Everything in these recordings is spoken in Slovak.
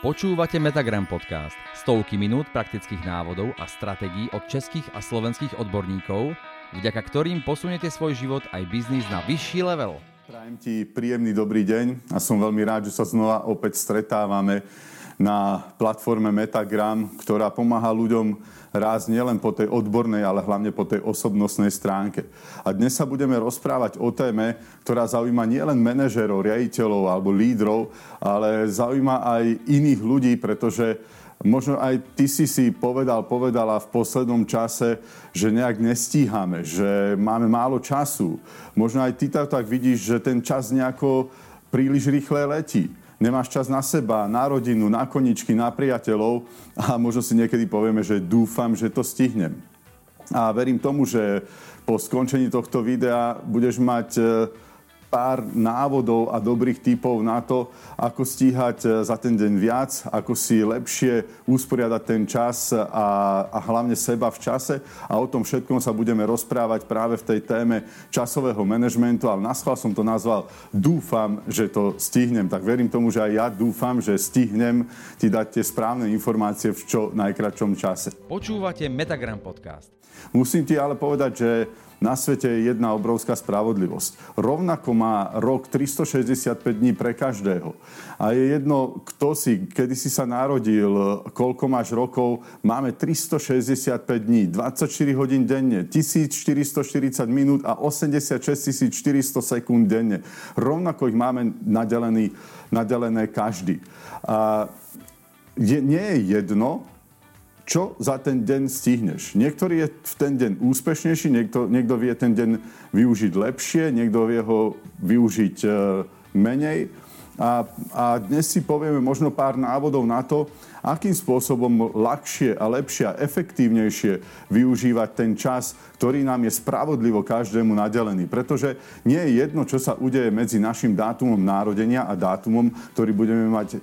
Počúvate Metagram Podcast. Stovky minút praktických návodov a stratégií od českých a slovenských odborníkov, vďaka ktorým posuniete svoj život aj biznis na vyšší level. Prajem ti príjemný dobrý deň a som veľmi rád, že sa znova opäť stretávame na platforme Metagram, ktorá pomáha ľuďom rásť nielen po tej odbornej, ale hlavne po tej osobnostnej stránke. A dnes sa budeme rozprávať o téme, ktorá zaujíma nielen manažerov, riaditeľov alebo lídrov, ale zaujíma aj iných ľudí, pretože Možno aj ty si si povedal, povedala v poslednom čase, že nejak nestíhame, že máme málo času. Možno aj ty tak vidíš, že ten čas nejako príliš rýchle letí nemáš čas na seba, na rodinu, na koničky, na priateľov a možno si niekedy povieme, že dúfam, že to stihnem. A verím tomu, že po skončení tohto videa budeš mať e, pár návodov a dobrých typov na to, ako stíhať e, za ten deň viac, ako si lepšie usporiadať ten čas a, a hlavne seba v čase. A o tom všetkom sa budeme rozprávať práve v tej téme časového manažmentu, ale naschval som to nazval Dúfam, že to stihnem. Tak verím tomu, že aj ja dúfam, že stihnem ti dať tie správne informácie v čo najkračom čase. Počúvate Metagram Podcast. Musím ti ale povedať, že na svete je jedna obrovská spravodlivosť. Rovnako má rok 365 dní pre každého. A je jedno, kto si, kedy si sa narodil, koľko máš rokov, máme 365 dní, 24 hodín denne, 1440 minút a 86 400 sekúnd denne. Rovnako ich máme nadelený, nadelené každý. A je, nie je jedno, čo za ten deň stihneš. Niektorý je v ten deň úspešnejší, niekto, niekto vie ten deň využiť lepšie, niekto vie ho využiť e, menej. A, a dnes si povieme možno pár návodov na to, akým spôsobom ľahšie a lepšie a efektívnejšie využívať ten čas, ktorý nám je spravodlivo každému nadelený. Pretože nie je jedno, čo sa udeje medzi našim dátumom národenia a dátumom, ktorý budeme mať e,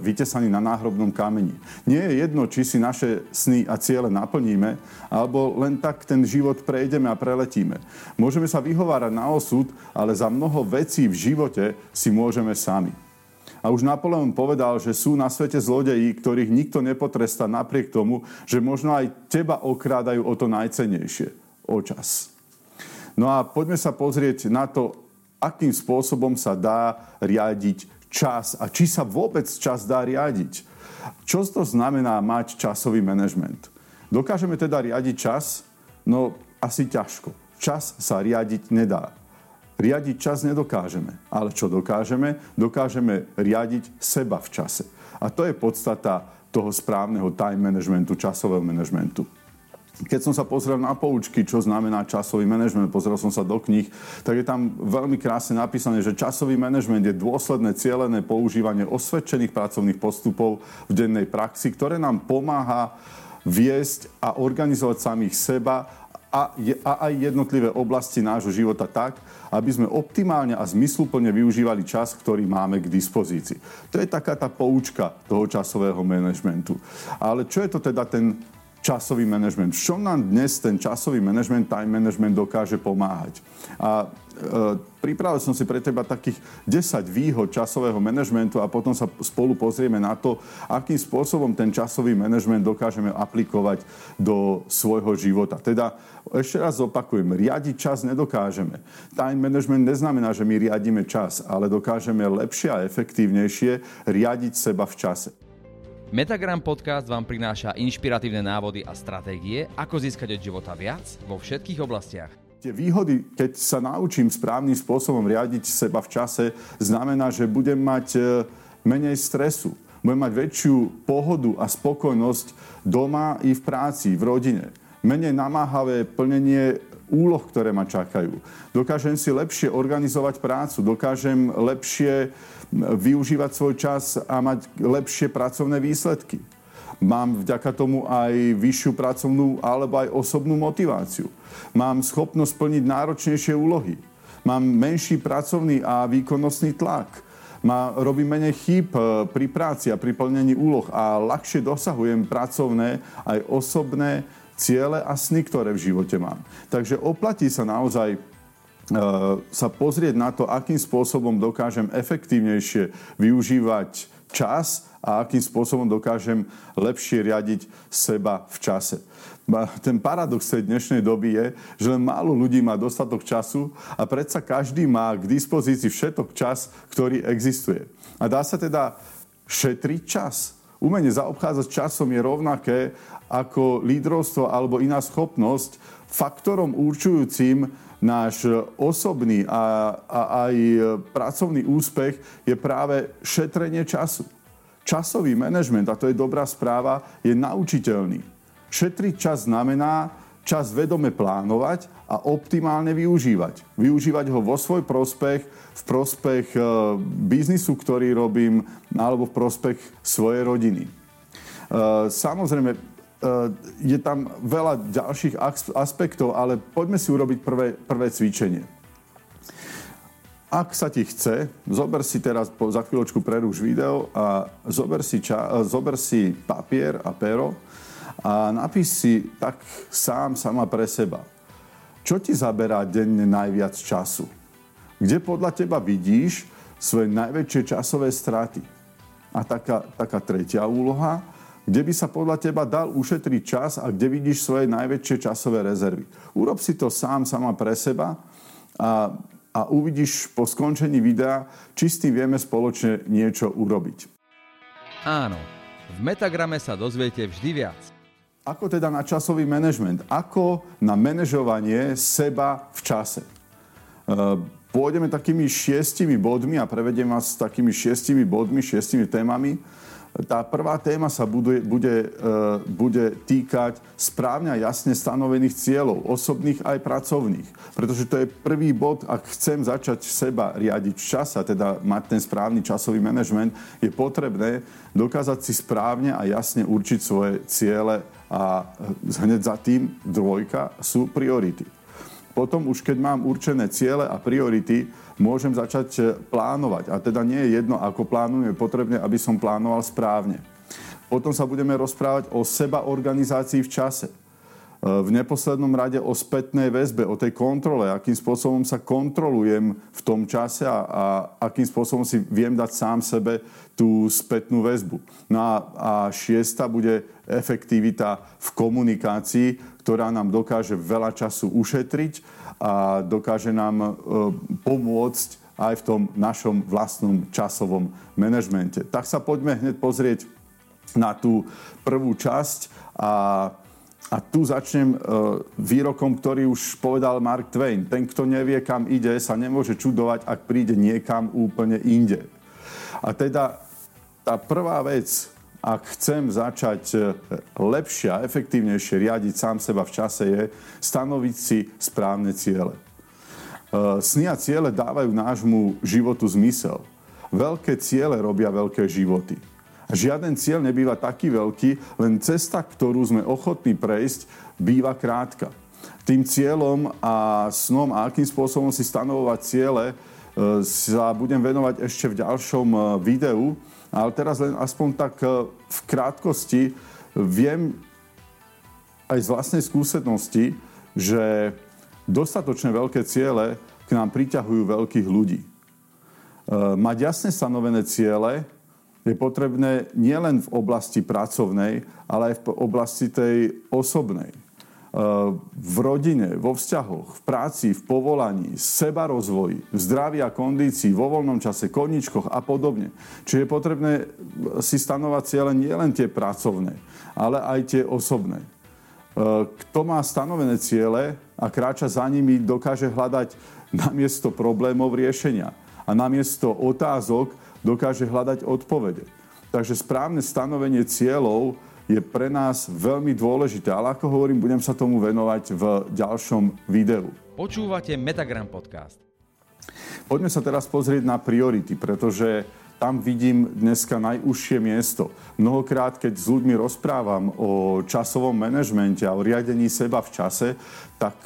vytesaný na náhrobnom kameni. Nie je jedno, či si naše sny a ciele naplníme, alebo len tak ten život prejdeme a preletíme. Môžeme sa vyhovárať na osud, ale za mnoho vecí v živote si môžeme sami. A už Napoleon povedal, že sú na svete zlodeji, ktorých nikto nepotrestá napriek tomu, že možno aj teba okrádajú o to najcenejšie. O čas. No a poďme sa pozrieť na to, akým spôsobom sa dá riadiť čas a či sa vôbec čas dá riadiť. Čo to znamená mať časový manažment? Dokážeme teda riadiť čas? No asi ťažko. Čas sa riadiť nedá. Riadiť čas nedokážeme. Ale čo dokážeme? Dokážeme riadiť seba v čase. A to je podstata toho správneho time managementu, časového managementu. Keď som sa pozrel na poučky, čo znamená časový manažment, pozrel som sa do kníh, tak je tam veľmi krásne napísané, že časový manažment je dôsledné, cielené používanie osvedčených pracovných postupov v dennej praxi, ktoré nám pomáha viesť a organizovať samých seba a, a aj jednotlivé oblasti nášho života tak, aby sme optimálne a zmysluplne využívali čas, ktorý máme k dispozícii. To je taká tá poučka toho časového manažmentu. Ale čo je to teda ten časový manažment? V čom nám dnes ten časový manažment, time management dokáže pomáhať? A e, pripravil som si pre teba takých 10 výhod časového manažmentu a potom sa spolu pozrieme na to, akým spôsobom ten časový manažment dokážeme aplikovať do svojho života. Teda ešte raz opakujem, riadiť čas nedokážeme. Time management neznamená, že my riadíme čas, ale dokážeme lepšie a efektívnejšie riadiť seba v čase. Metagram Podcast vám prináša inšpiratívne návody a stratégie, ako získať od života viac vo všetkých oblastiach. Tie výhody, keď sa naučím správnym spôsobom riadiť seba v čase, znamená, že budem mať e, menej stresu. Budem mať väčšiu pohodu a spokojnosť doma i v práci, v rodine. Menej namáhavé plnenie úloh, ktoré ma čakajú. Dokážem si lepšie organizovať prácu, dokážem lepšie využívať svoj čas a mať lepšie pracovné výsledky. Mám vďaka tomu aj vyššiu pracovnú alebo aj osobnú motiváciu. Mám schopnosť plniť náročnejšie úlohy. Mám menší pracovný a výkonnostný tlak. Má, robím menej chýb e, pri práci a pri plnení úloh a ľahšie dosahujem pracovné aj osobné ciele a sny, ktoré v živote mám. Takže oplatí sa naozaj sa pozrieť na to, akým spôsobom dokážem efektívnejšie využívať čas a akým spôsobom dokážem lepšie riadiť seba v čase. Ten paradox tej dnešnej doby je, že len málo ľudí má dostatok času a predsa každý má k dispozícii všetok čas, ktorý existuje. A dá sa teda šetriť čas. Umenie zaobchádzať časom je rovnaké ako lídrovstvo alebo iná schopnosť faktorom určujúcim náš osobný a, a aj pracovný úspech je práve šetrenie času. Časový manažment, a to je dobrá správa, je naučiteľný. Šetriť čas znamená čas vedome plánovať a optimálne využívať. Využívať ho vo svoj prospech, v prospech e, biznisu, ktorý robím, alebo v prospech svojej rodiny. E, samozrejme, e, je tam veľa ďalších aspektov, ale poďme si urobiť prvé, prvé cvičenie. Ak sa ti chce, zober si teraz, za chvíľočku preruš video a zober si, ča, zober si papier a pero a napíš si tak sám, sama pre seba. Čo ti zaberá denne najviac času? Kde podľa teba vidíš svoje najväčšie časové straty? A taká, taká tretia úloha, kde by sa podľa teba dal ušetriť čas a kde vidíš svoje najväčšie časové rezervy. Urob si to sám, sama pre seba a a uvidíš po skončení videa, či s tým vieme spoločne niečo urobiť. Áno, v Metagrame sa dozviete vždy viac. Ako teda na časový manažment? Ako na manažovanie seba v čase? E, pôjdeme takými šiestimi bodmi a prevediem vás s takými šiestimi bodmi, šiestimi témami, tá prvá téma sa bude, bude, bude týkať správne a jasne stanovených cieľov, osobných aj pracovných. Pretože to je prvý bod, ak chcem začať seba riadiť v čase, teda mať ten správny časový manažment, je potrebné dokázať si správne a jasne určiť svoje ciele a hneď za tým dvojka sú priority. Potom už keď mám určené ciele a priority, môžem začať e, plánovať. A teda nie je jedno, ako plánujem, je potrebné, aby som plánoval správne. Potom sa budeme rozprávať o seba organizácii v čase. E, v neposlednom rade o spätnej väzbe, o tej kontrole, akým spôsobom sa kontrolujem v tom čase a, a akým spôsobom si viem dať sám sebe tú spätnú väzbu. No a, a šiesta bude efektivita v komunikácii, ktorá nám dokáže veľa času ušetriť a dokáže nám e, pomôcť aj v tom našom vlastnom časovom manažmente. Tak sa poďme hneď pozrieť na tú prvú časť a, a tu začnem e, výrokom, ktorý už povedal Mark Twain. Ten, kto nevie, kam ide, sa nemôže čudovať, ak príde niekam úplne inde. A teda tá prvá vec, ak chcem začať e, lepšie a efektívnejšie riadiť sám seba v čase, je stanoviť si správne ciele. E, sny a ciele dávajú nášmu životu zmysel. Veľké ciele robia veľké životy. Žiaden cieľ nebýva taký veľký, len cesta, ktorú sme ochotní prejsť, býva krátka. Tým cieľom a snom a akým spôsobom si stanovovať ciele e, sa budem venovať ešte v ďalšom videu, ale teraz len aspoň tak e, v krátkosti viem aj z vlastnej skúsenosti, že dostatočne veľké ciele k nám priťahujú veľkých ľudí. E, mať jasne stanovené ciele je potrebné nielen v oblasti pracovnej, ale aj v oblasti tej osobnej v rodine, vo vzťahoch, v práci, v povolaní, seba rozvoji, v zdraví a kondícii, vo voľnom čase, koničkoch a podobne. Čiže je potrebné si stanovať ciele nielen tie pracovné, ale aj tie osobné. E, kto má stanovené ciele a kráča za nimi, dokáže hľadať namiesto problémov riešenia a namiesto otázok dokáže hľadať odpovede. Takže správne stanovenie cieľov je pre nás veľmi dôležité. Ale ako hovorím, budem sa tomu venovať v ďalšom videu. Počúvate Metagram podcast. Poďme sa teraz pozrieť na priority, pretože tam vidím dneska najúžšie miesto. Mnohokrát, keď s ľuďmi rozprávam o časovom manažmente a o riadení seba v čase, tak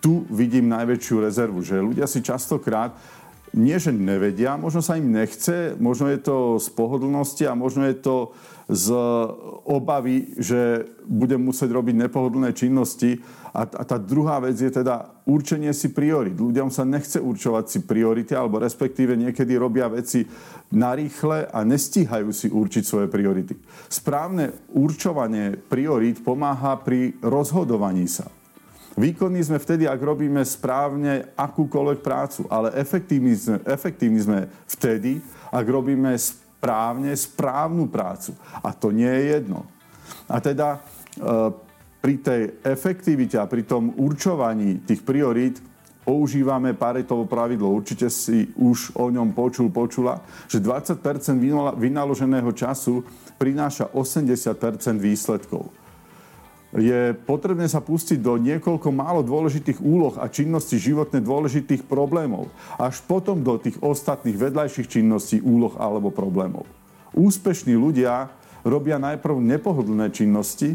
tu vidím najväčšiu rezervu, že ľudia si častokrát nie, že nevedia, možno sa im nechce, možno je to z pohodlnosti a možno je to z obavy, že budem musieť robiť nepohodlné činnosti. A, a tá druhá vec je teda určenie si priorit. Ľuďom sa nechce určovať si priority, alebo respektíve niekedy robia veci narýchle a nestíhajú si určiť svoje priority. Správne určovanie priorit pomáha pri rozhodovaní sa. Výkonní sme vtedy, ak robíme správne akúkoľvek prácu, ale efektívni sme, efektívni sme vtedy, ak robíme správne správnu prácu. A to nie je jedno. A teda e, pri tej efektivite a pri tom určovaní tých priorít používame Paretovo pravidlo. Určite si už o ňom počul, počula, že 20% vynaloženého času prináša 80% výsledkov je potrebné sa pustiť do niekoľko málo dôležitých úloh a činností životne dôležitých problémov, až potom do tých ostatných vedľajších činností, úloh alebo problémov. Úspešní ľudia robia najprv nepohodlné činnosti,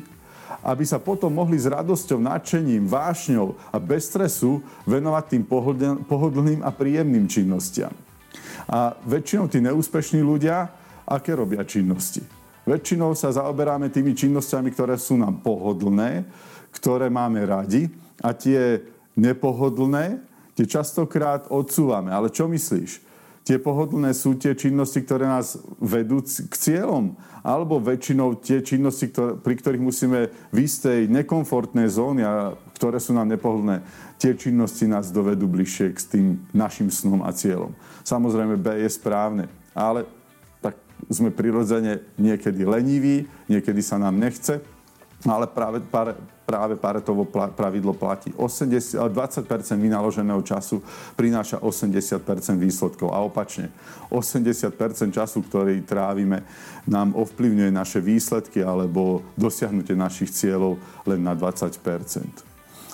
aby sa potom mohli s radosťou, nadšením, vášňou a bez stresu venovať tým pohodlným a príjemným činnostiam. A väčšinou tí neúspešní ľudia, aké robia činnosti? Väčšinou sa zaoberáme tými činnosťami, ktoré sú nám pohodlné, ktoré máme radi a tie nepohodlné, tie častokrát odsúvame. Ale čo myslíš? Tie pohodlné sú tie činnosti, ktoré nás vedú k cieľom, alebo väčšinou tie činnosti, ktoré, pri ktorých musíme v istej nekomfortnej zóne, a ktoré sú nám nepohodlné, tie činnosti nás dovedú bližšie k tým našim snom a cieľom. Samozrejme, B je správne, ale sme prirodzene niekedy leniví, niekedy sa nám nechce, ale práve, práve Paretovo pravidlo platí. 80, 20% vynaloženého času prináša 80% výsledkov a opačne. 80% času, ktorý trávime, nám ovplyvňuje naše výsledky alebo dosiahnutie našich cieľov len na 20%.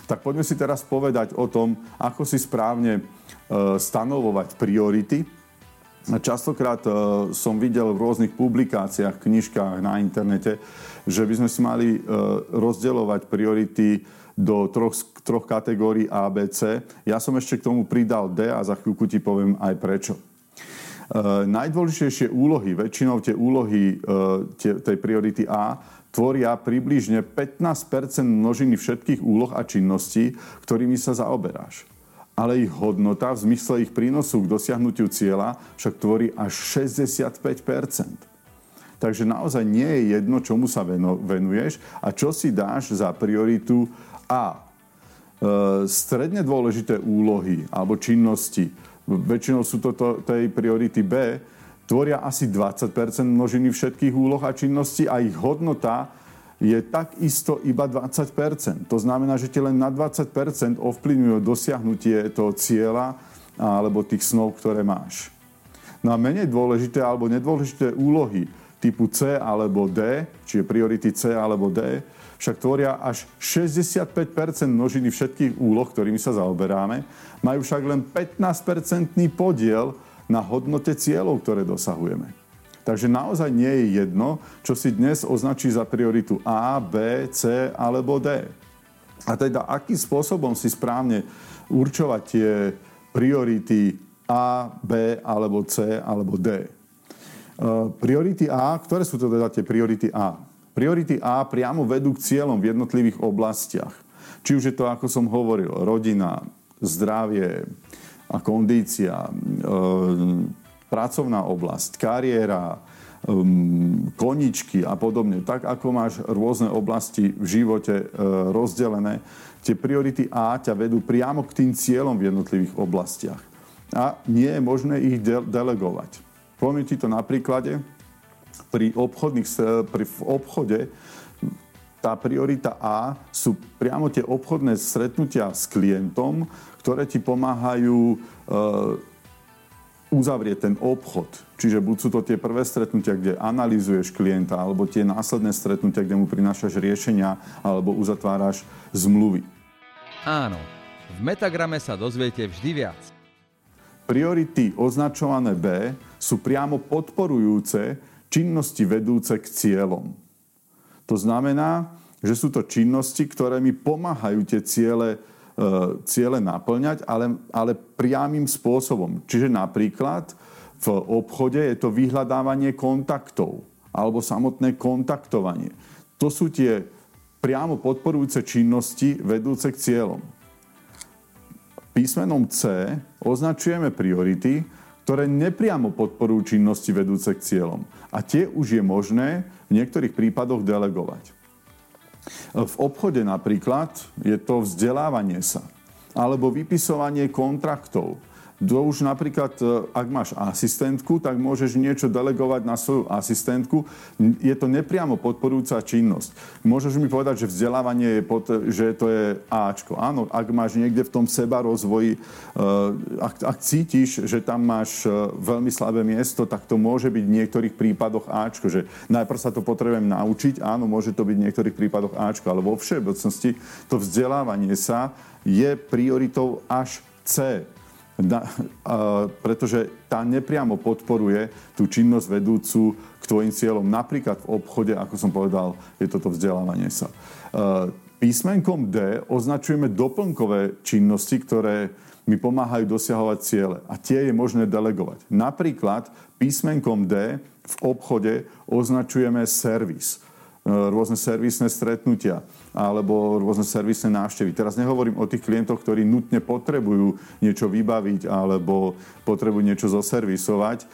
Tak poďme si teraz povedať o tom, ako si správne e, stanovovať priority Častokrát e, som videl v rôznych publikáciách, knižkách na internete, že by sme si mali e, rozdeľovať priority do troch, troch kategórií A, B, C. Ja som ešte k tomu pridal D a za chvíľku ti poviem aj prečo. E, najdôležitejšie úlohy, väčšinou tie úlohy tie, tej priority A, tvoria približne 15% množiny všetkých úloh a činností, ktorými sa zaoberáš ale ich hodnota v zmysle ich prínosu k dosiahnutiu cieľa však tvorí až 65% Takže naozaj nie je jedno, čomu sa venuješ a čo si dáš za prioritu A. E, stredne dôležité úlohy alebo činnosti, väčšinou sú to tej priority B, tvoria asi 20% množiny všetkých úloh a činností a ich hodnota je takisto iba 20% To znamená, že ti len na 20% ovplyvňujú dosiahnutie toho cieľa alebo tých snov, ktoré máš. No a menej dôležité alebo nedôležité úlohy typu C alebo D, čiže priority C alebo D, však tvoria až 65% množiny všetkých úloh, ktorými sa zaoberáme, majú však len 15-percentný podiel na hodnote cieľov, ktoré dosahujeme. Takže naozaj nie je jedno, čo si dnes označí za prioritu A, B, C alebo D. A teda akým spôsobom si správne určovať tie priority A, B alebo C alebo D. E, priority A, ktoré sú to teda tie priority A? Priority A priamo vedú k cieľom v jednotlivých oblastiach. Či už je to, ako som hovoril, rodina, zdravie a kondícia, e, pracovná oblasť, kariéra, um, koničky a podobne, tak ako máš rôzne oblasti v živote uh, rozdelené, tie priority A ťa vedú priamo k tým cieľom v jednotlivých oblastiach. A nie je možné ich de- delegovať. Poviem ti to na príklade. Pri, obchodných, pri v obchode tá priorita A sú priamo tie obchodné stretnutia s klientom, ktoré ti pomáhajú uh, uzavrieť ten obchod. Čiže buď sú to tie prvé stretnutia, kde analýzuješ klienta, alebo tie následné stretnutia, kde mu prinášaš riešenia, alebo uzatváraš zmluvy. Áno, v Metagrame sa dozviete vždy viac. Priority označované B sú priamo podporujúce činnosti vedúce k cieľom. To znamená, že sú to činnosti, ktoré mi pomáhajú tie ciele ciele naplňať, ale, ale priamým spôsobom. Čiže napríklad v obchode je to vyhľadávanie kontaktov alebo samotné kontaktovanie. To sú tie priamo podporujúce činnosti vedúce k cieľom. Písmenom C označujeme priority, ktoré nepriamo podporujú činnosti vedúce k cieľom. A tie už je možné v niektorých prípadoch delegovať. V obchode napríklad je to vzdelávanie sa alebo vypisovanie kontraktov to už napríklad, e, ak máš asistentku, tak môžeš niečo delegovať na svoju asistentku. Je to nepriamo podporujúca činnosť. Môžeš mi povedať, že vzdelávanie je, pod, že to je Ačko. Áno, ak máš niekde v tom seba rozvoji, e, ak, ak cítiš, že tam máš e, veľmi slabé miesto, tak to môže byť v niektorých prípadoch Ačko. Že najprv sa to potrebujem naučiť, áno, môže to byť v niektorých prípadoch Ačko, ale vo všeobecnosti to vzdelávanie sa je prioritou až C na, a, pretože tá nepriamo podporuje tú činnosť vedúcu k tvojim cieľom. Napríklad v obchode, ako som povedal, je toto vzdelávanie sa. A, písmenkom D označujeme doplnkové činnosti, ktoré mi pomáhajú dosiahovať ciele. A tie je možné delegovať. Napríklad písmenkom D v obchode označujeme servis rôzne servisné stretnutia alebo rôzne servisné návštevy. Teraz nehovorím o tých klientoch, ktorí nutne potrebujú niečo vybaviť alebo potrebujú niečo zoservisovať.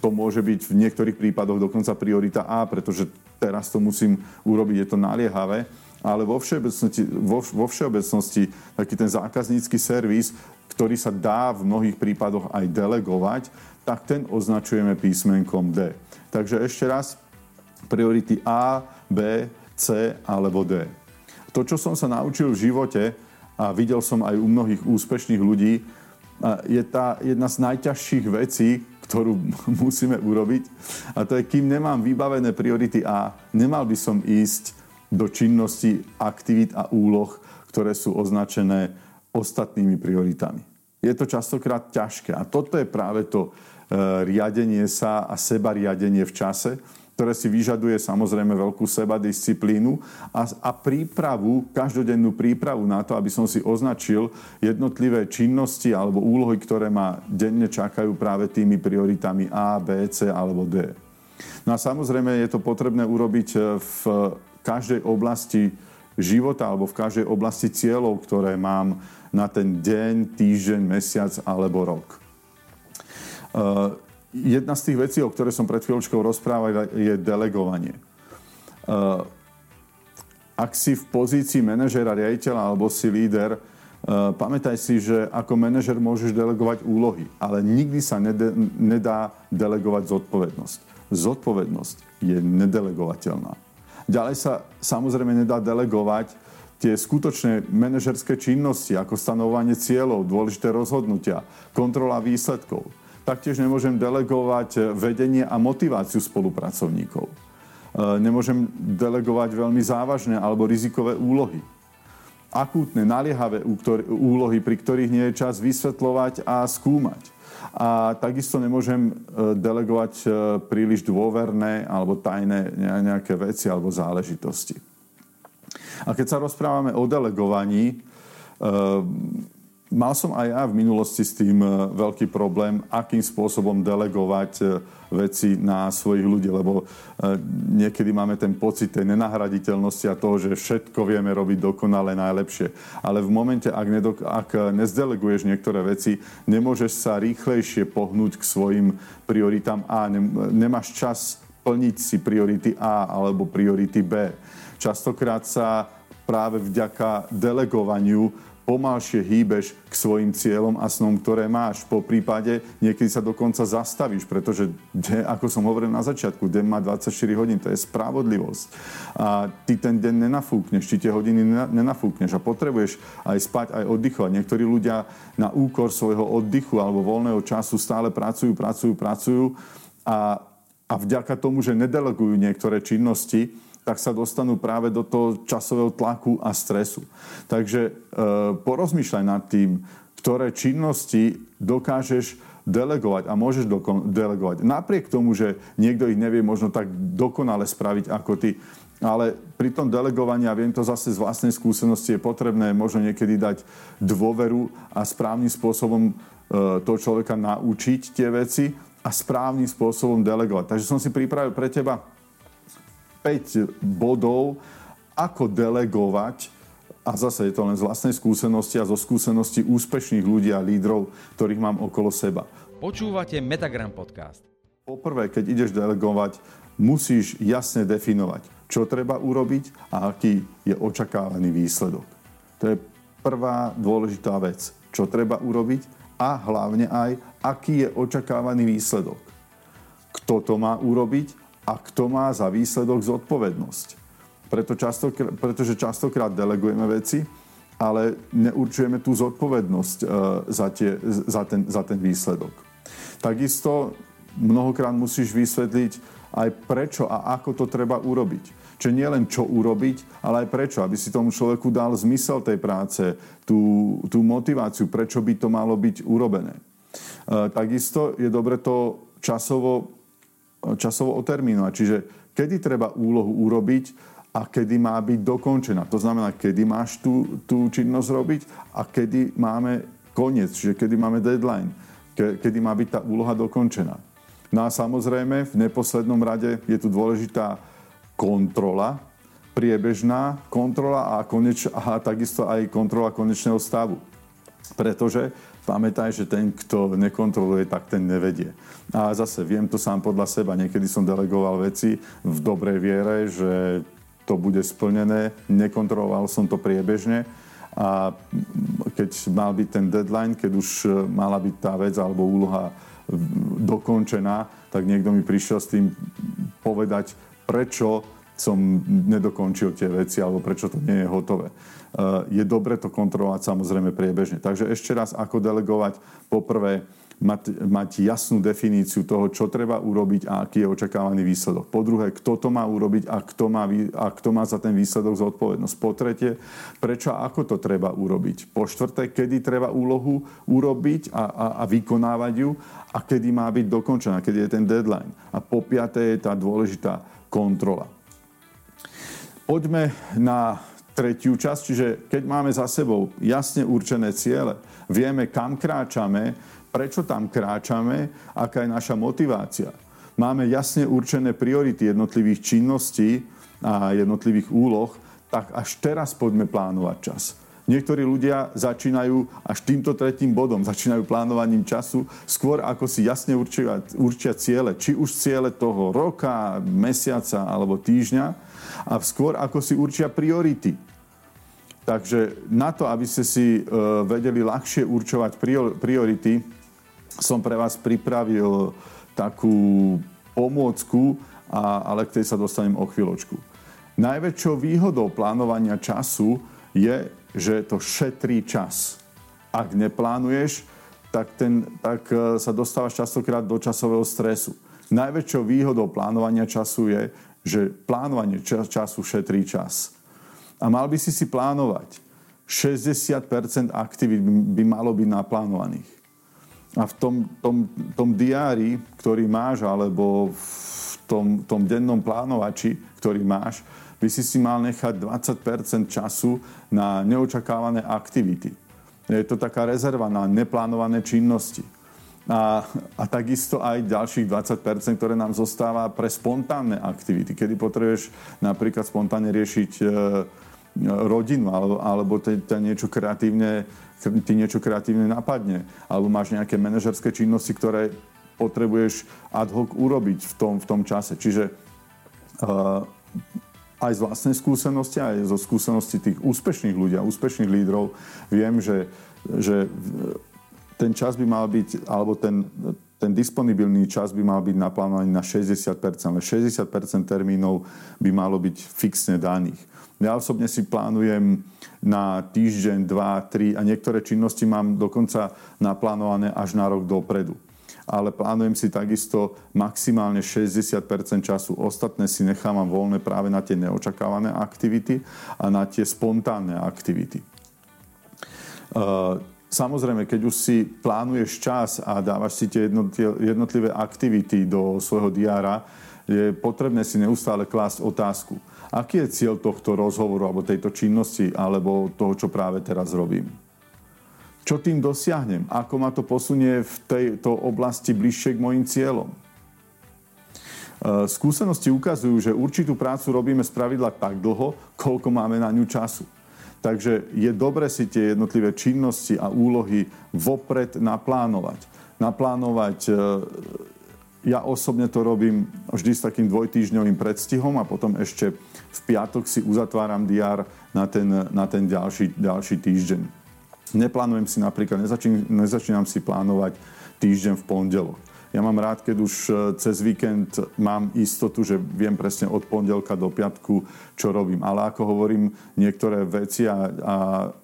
To môže byť v niektorých prípadoch dokonca priorita A, pretože teraz to musím urobiť, je to naliehavé. Ale vo všeobecnosti, vo, vo všeobecnosti taký ten zákaznícky servis, ktorý sa dá v mnohých prípadoch aj delegovať, tak ten označujeme písmenkom D. Takže ešte raz, priority A, B, C alebo D. To, čo som sa naučil v živote a videl som aj u mnohých úspešných ľudí, je tá jedna z najťažších vecí, ktorú musíme urobiť. A to je, kým nemám vybavené priority A, nemal by som ísť do činnosti, aktivít a úloh, ktoré sú označené ostatnými prioritami. Je to častokrát ťažké. A toto je práve to e, riadenie sa a seba riadenie v čase, ktoré si vyžaduje samozrejme veľkú sebadisciplínu a, a prípravu, každodennú prípravu na to, aby som si označil jednotlivé činnosti alebo úlohy, ktoré ma denne čakajú práve tými prioritami A, B, C alebo D. No a samozrejme je to potrebné urobiť e, v každej oblasti života alebo v každej oblasti cieľov, ktoré mám na ten deň, týždeň, mesiac alebo rok. E, jedna z tých vecí, o ktoré som pred chvíľočkou rozprával, je delegovanie. Uh, ak si v pozícii manažera, riaditeľa alebo si líder, uh, pamätaj si, že ako manažer môžeš delegovať úlohy, ale nikdy sa nedá delegovať zodpovednosť. Zodpovednosť je nedelegovateľná. Ďalej sa samozrejme nedá delegovať tie skutočné manažerské činnosti, ako stanovanie cieľov, dôležité rozhodnutia, kontrola výsledkov. Taktiež nemôžem delegovať vedenie a motiváciu spolupracovníkov. E, nemôžem delegovať veľmi závažné alebo rizikové úlohy. Akútne, naliehavé úlohy, pri ktorých nie je čas vysvetľovať a skúmať. A takisto nemôžem e, delegovať príliš dôverné alebo tajné nejaké veci alebo záležitosti. A keď sa rozprávame o delegovaní, Mal som aj ja v minulosti s tým e, veľký problém, akým spôsobom delegovať e, veci na svojich ľudí, lebo e, niekedy máme ten pocit tej nenahraditeľnosti a toho, že všetko vieme robiť dokonale najlepšie. Ale v momente, ak, nedok- ak nezdeleguješ niektoré veci, nemôžeš sa rýchlejšie pohnúť k svojim prioritám A. Nemáš čas plniť si priority A alebo priority B. Častokrát sa práve vďaka delegovaniu pomalšie hýbeš k svojim cieľom a snom, ktoré máš. Po prípade niekedy sa dokonca zastavíš, pretože, ako som hovoril na začiatku, deň má 24 hodín, to je spravodlivosť. A ty ten deň nenafúkneš, či tie hodiny nenafúkneš a potrebuješ aj spať, aj oddychovať. Niektorí ľudia na úkor svojho oddychu alebo voľného času stále pracujú, pracujú, pracujú a, a vďaka tomu, že nedelegujú niektoré činnosti, tak sa dostanú práve do toho časového tlaku a stresu. Takže e, porozmýšľaj nad tým, ktoré činnosti dokážeš delegovať a môžeš doko- delegovať. Napriek tomu, že niekto ich nevie možno tak dokonale spraviť ako ty, Ale pri tom delegovaní, a viem to zase z vlastnej skúsenosti, je potrebné možno niekedy dať dôveru a správnym spôsobom e, toho človeka naučiť tie veci a správnym spôsobom delegovať. Takže som si pripravil pre teba 5 bodov, ako delegovať a zase je to len z vlastnej skúsenosti a zo skúsenosti úspešných ľudí a lídrov, ktorých mám okolo seba. Počúvate Metagram podcast. Poprvé, keď ideš delegovať, musíš jasne definovať, čo treba urobiť a aký je očakávaný výsledok. To je prvá dôležitá vec, čo treba urobiť a hlavne aj, aký je očakávaný výsledok. Kto to má urobiť a kto má za výsledok zodpovednosť. Preto častokrát, pretože častokrát delegujeme veci, ale neurčujeme tú zodpovednosť e, za, tie, za, ten, za ten výsledok. Takisto mnohokrát musíš vysvetliť aj prečo a ako to treba urobiť. Čiže nie len čo urobiť, ale aj prečo, aby si tomu človeku dal zmysel tej práce, tú, tú motiváciu, prečo by to malo byť urobené. E, takisto je dobre to časovo, časovo otermínovať. Čiže kedy treba úlohu urobiť a kedy má byť dokončená. To znamená, kedy máš tú, tú činnosť robiť a kedy máme koniec, čiže kedy máme deadline, ke, kedy má byť tá úloha dokončená. No a samozrejme, v neposlednom rade je tu dôležitá kontrola, priebežná kontrola a, koneč, a takisto aj kontrola konečného stavu. Pretože pamätaj, že ten, kto nekontroluje, tak ten nevedie. A zase viem to sám podľa seba. Niekedy som delegoval veci v dobrej viere, že to bude splnené. Nekontroloval som to priebežne a keď mal byť ten deadline, keď už e, mala byť tá vec alebo úloha dokončená, tak niekto mi prišiel s tým povedať, prečo som nedokončil tie veci alebo prečo to nie je hotové. E, je dobre to kontrolovať samozrejme priebežne. Takže ešte raz, ako delegovať. Poprvé, mať, mať jasnú definíciu toho, čo treba urobiť a aký je očakávaný výsledok. Po druhé, kto to má urobiť a kto má, a kto má za ten výsledok zodpovednosť. Po tretie, prečo a ako to treba urobiť. Po štvrté, kedy treba úlohu urobiť a, a, a vykonávať ju a kedy má byť dokončená, kedy je ten deadline. A po piaté je tá dôležitá kontrola. Poďme na tretiu časť, čiže keď máme za sebou jasne určené ciele, vieme, kam kráčame, prečo tam kráčame, aká je naša motivácia. Máme jasne určené priority jednotlivých činností a jednotlivých úloh, tak až teraz poďme plánovať čas. Niektorí ľudia začínajú až týmto tretím bodom, začínajú plánovaním času, skôr ako si jasne určia, určia ciele, či už ciele toho roka, mesiaca alebo týždňa, a skôr ako si určia priority. Takže na to, aby ste si e, vedeli ľahšie určovať priority, som pre vás pripravil takú pomôcku, ale k tej sa dostanem o chvíľočku. Najväčšou výhodou plánovania času je, že to šetrí čas. Ak neplánuješ, tak, ten, tak e, sa dostávaš častokrát do časového stresu. Najväčšou výhodou plánovania času je, že plánovanie času šetrí čas. A mal by si si plánovať. 60% aktivít by malo byť naplánovaných. A v tom, tom, tom diári, ktorý máš, alebo v tom, tom dennom plánovači, ktorý máš, by si si mal nechať 20% času na neočakávané aktivity. Je to taká rezerva na neplánované činnosti. A, a takisto aj ďalších 20% ktoré nám zostáva pre spontánne aktivity, kedy potrebuješ napríklad spontánne riešiť e, rodinu alebo, alebo ťa niečo kreatívne ti niečo kreatívne napadne, alebo máš nejaké manažerské činnosti, ktoré potrebuješ ad hoc urobiť v tom, v tom čase. Čiže uh, aj z vlastnej skúsenosti, aj zo skúsenosti tých úspešných ľudí a úspešných lídrov viem, že, že ten čas by mal byť, alebo ten, ten disponibilný čas by mal byť naplánovaný na 60%, ale 60% termínov by malo byť fixne daných. Ja osobne si plánujem na týždeň, dva, tri a niektoré činnosti mám dokonca naplánované až na rok dopredu. Ale plánujem si takisto maximálne 60% času. Ostatné si nechávam voľné práve na tie neočakávané aktivity a na tie spontánne aktivity. Samozrejme, keď už si plánuješ čas a dávaš si tie jednotlivé aktivity do svojho diára, je potrebné si neustále klásť otázku, aký je cieľ tohto rozhovoru alebo tejto činnosti alebo toho, čo práve teraz robím. Čo tým dosiahnem? Ako ma to posunie v tejto oblasti bližšie k mojim cieľom? E, skúsenosti ukazujú, že určitú prácu robíme z pravidla tak dlho, koľko máme na ňu času. Takže je dobre si tie jednotlivé činnosti a úlohy vopred naplánovať. Naplánovať e, ja osobne to robím vždy s takým dvojtýždňovým predstihom a potom ešte v piatok si uzatváram diár na ten, na ten ďalší, ďalší týždeň. Neplánujem si napríklad, nezačín, nezačínam si plánovať týždeň v pondelok. Ja mám rád, keď už e, cez víkend mám istotu, že viem presne od pondelka do piatku, čo robím. Ale ako hovorím, niektoré veci a, a,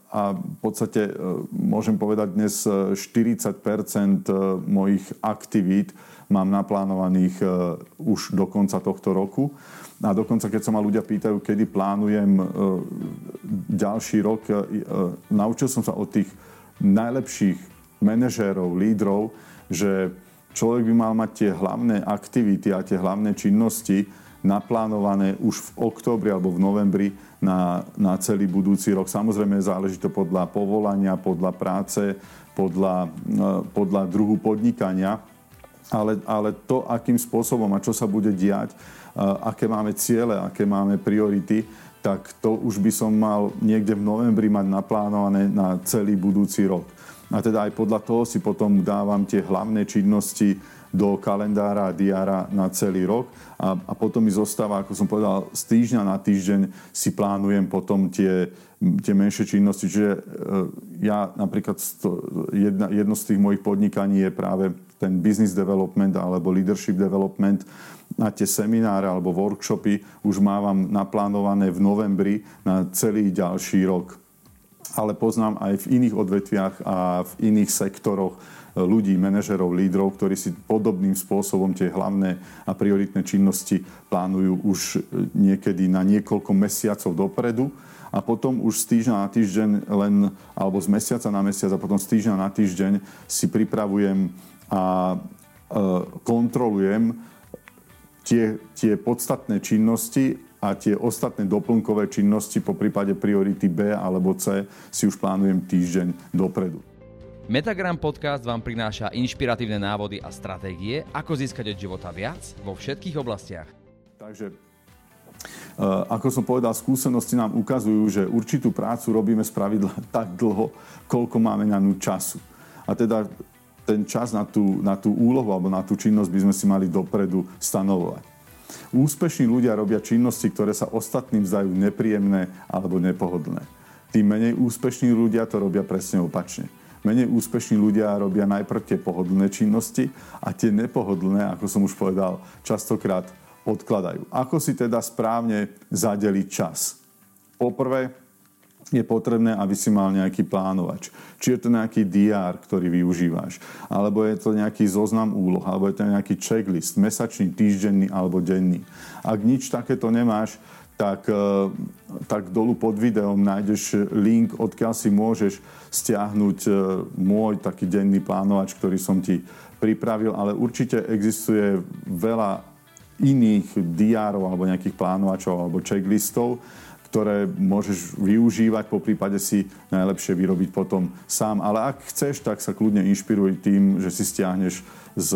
a v podstate e, môžem povedať dnes 40 e, mojich aktivít mám naplánovaných už do konca tohto roku. A dokonca, keď sa ma ľudia pýtajú, kedy plánujem ďalší rok, naučil som sa od tých najlepších manažérov, lídrov, že človek by mal mať tie hlavné aktivity a tie hlavné činnosti naplánované už v októbri alebo v novembri na, na celý budúci rok. Samozrejme záleží to podľa povolania, podľa práce, podľa, e, podľa druhu podnikania, ale, ale to, akým spôsobom a čo sa bude diať, e, aké máme ciele, aké máme priority, tak to už by som mal niekde v novembri mať naplánované na celý budúci rok. A teda aj podľa toho si potom dávam tie hlavné činnosti do kalendára a diára na celý rok a, a potom mi zostáva, ako som povedal, z týždňa na týždeň si plánujem potom tie, tie menšie činnosti. Čiže e, ja napríklad jedna, jedno z tých mojich podnikaní je práve ten business development alebo leadership development na tie semináre alebo workshopy už mávam naplánované v novembri na celý ďalší rok. Ale poznám aj v iných odvetviach a v iných sektoroch ľudí, manažerov, lídrov, ktorí si podobným spôsobom tie hlavné a prioritné činnosti plánujú už niekedy na niekoľko mesiacov dopredu. A potom už z týždňa na týždeň len, alebo z mesiaca na mesiac a potom z týždňa na týždeň si pripravujem a e, kontrolujem tie, tie podstatné činnosti a tie ostatné doplnkové činnosti po prípade priority B alebo C si už plánujem týždeň dopredu. Metagram podcast vám prináša inšpiratívne návody a stratégie, ako získať od života viac vo všetkých oblastiach. Takže eh, ako som povedal, skúsenosti nám ukazujú, že určitú prácu robíme z pravidla tak dlho, koľko máme na ňu času. A teda ten čas na tú, na tú úlohu alebo na tú činnosť by sme si mali dopredu stanovovať. Úspešní ľudia robia činnosti, ktoré sa ostatným zdajú nepríjemné alebo nepohodlné. Tí menej úspešní ľudia to robia presne opačne. Menej úspešní ľudia robia najprv tie pohodlné činnosti a tie nepohodlné, ako som už povedal, častokrát odkladajú. Ako si teda správne zadeliť čas? Poprvé, je potrebné, aby si mal nejaký plánovač. Či je to nejaký DR, ktorý využívaš, alebo je to nejaký zoznam úloh, alebo je to nejaký checklist, mesačný, týždenný alebo denný. Ak nič takéto nemáš, tak, e, tak dolu pod videom nájdeš link, odkiaľ si môžeš stiahnuť e, môj taký denný plánovač, ktorý som ti pripravil, ale určite existuje veľa iných diárov alebo nejakých plánovačov alebo checklistov, ktoré môžeš využívať, po prípade si najlepšie vyrobiť potom sám. Ale ak chceš, tak sa kľudne inšpiruj tým, že si stiahneš z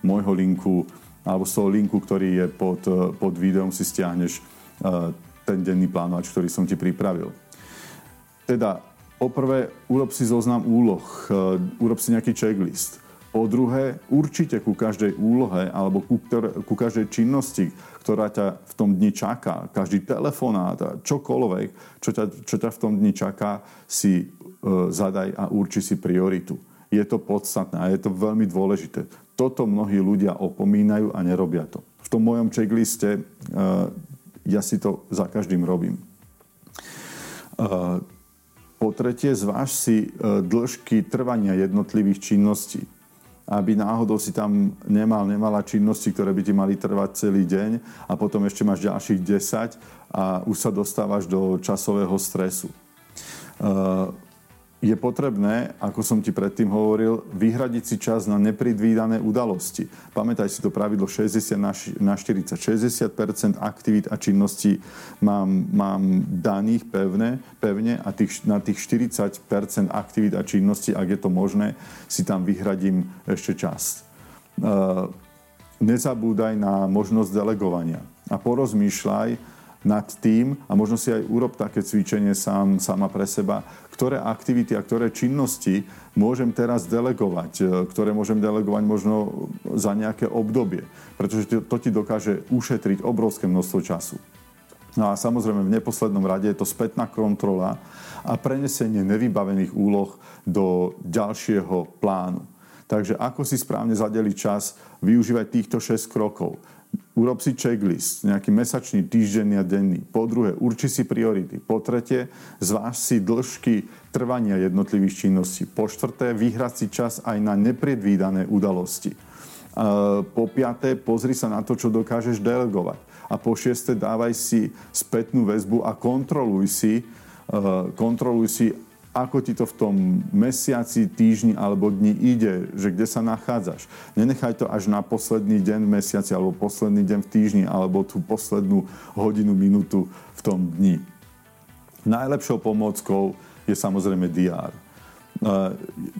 môjho linku alebo z toho linku, ktorý je pod, pod videom, si stiahneš eh, ten denný plánovač, ktorý som ti pripravil. Teda, poprvé, urob si zoznam úloh, eh, urob si nejaký checklist. Po druhé, určite ku každej úlohe alebo ku, ku každej činnosti, ktorá ťa v tom dni čaká, každý telefonát, čokoľvek, čo ťa, čo ťa v tom dni čaká, si e, zadaj a urči si prioritu. Je to podstatné a je to veľmi dôležité. Toto mnohí ľudia opomínajú a nerobia to. V tom mojom checkliste e, ja si to za každým robím. E, po tretie, zváž si e, dĺžky trvania jednotlivých činností aby náhodou si tam nemal, nemala činnosti, ktoré by ti mali trvať celý deň a potom ešte máš ďalších 10 a už sa dostávaš do časového stresu. Je potrebné, ako som ti predtým hovoril, vyhradiť si čas na nepredvídané udalosti. Pamätaj si to pravidlo 60 na 40. 60 aktivít a činností mám, mám daných pevne, pevne a tých, na tých 40% aktivít a činností, ak je to možné, si tam vyhradím ešte čas. Uh, nezabúdaj na možnosť delegovania a porozmýšľaj, nad tým a možno si aj urob také cvičenie sám, sama pre seba, ktoré aktivity a ktoré činnosti môžem teraz delegovať, e, ktoré môžem delegovať možno za nejaké obdobie, pretože to ti dokáže ušetriť obrovské množstvo času. No a samozrejme v neposlednom rade je to spätná kontrola a prenesenie nevybavených úloh do ďalšieho plánu. Takže ako si správne zadeliť čas, využívať týchto 6 krokov urob si checklist, nejaký mesačný, týždenný a denný. Po druhé, urči si priority. Po tretie, zváž si dĺžky trvania jednotlivých činností. Po štvrté, vyhrať si čas aj na nepredvídané udalosti. Po piaté, pozri sa na to, čo dokážeš delegovať. A po šieste, dávaj si spätnú väzbu a kontroluj si, kontroluj si ako ti to v tom mesiaci, týždni alebo dni ide, že kde sa nachádzaš. Nenechaj to až na posledný deň v mesiaci alebo posledný deň v týždni alebo tú poslednú hodinu, minútu v tom dni. Najlepšou pomôckou je samozrejme DR.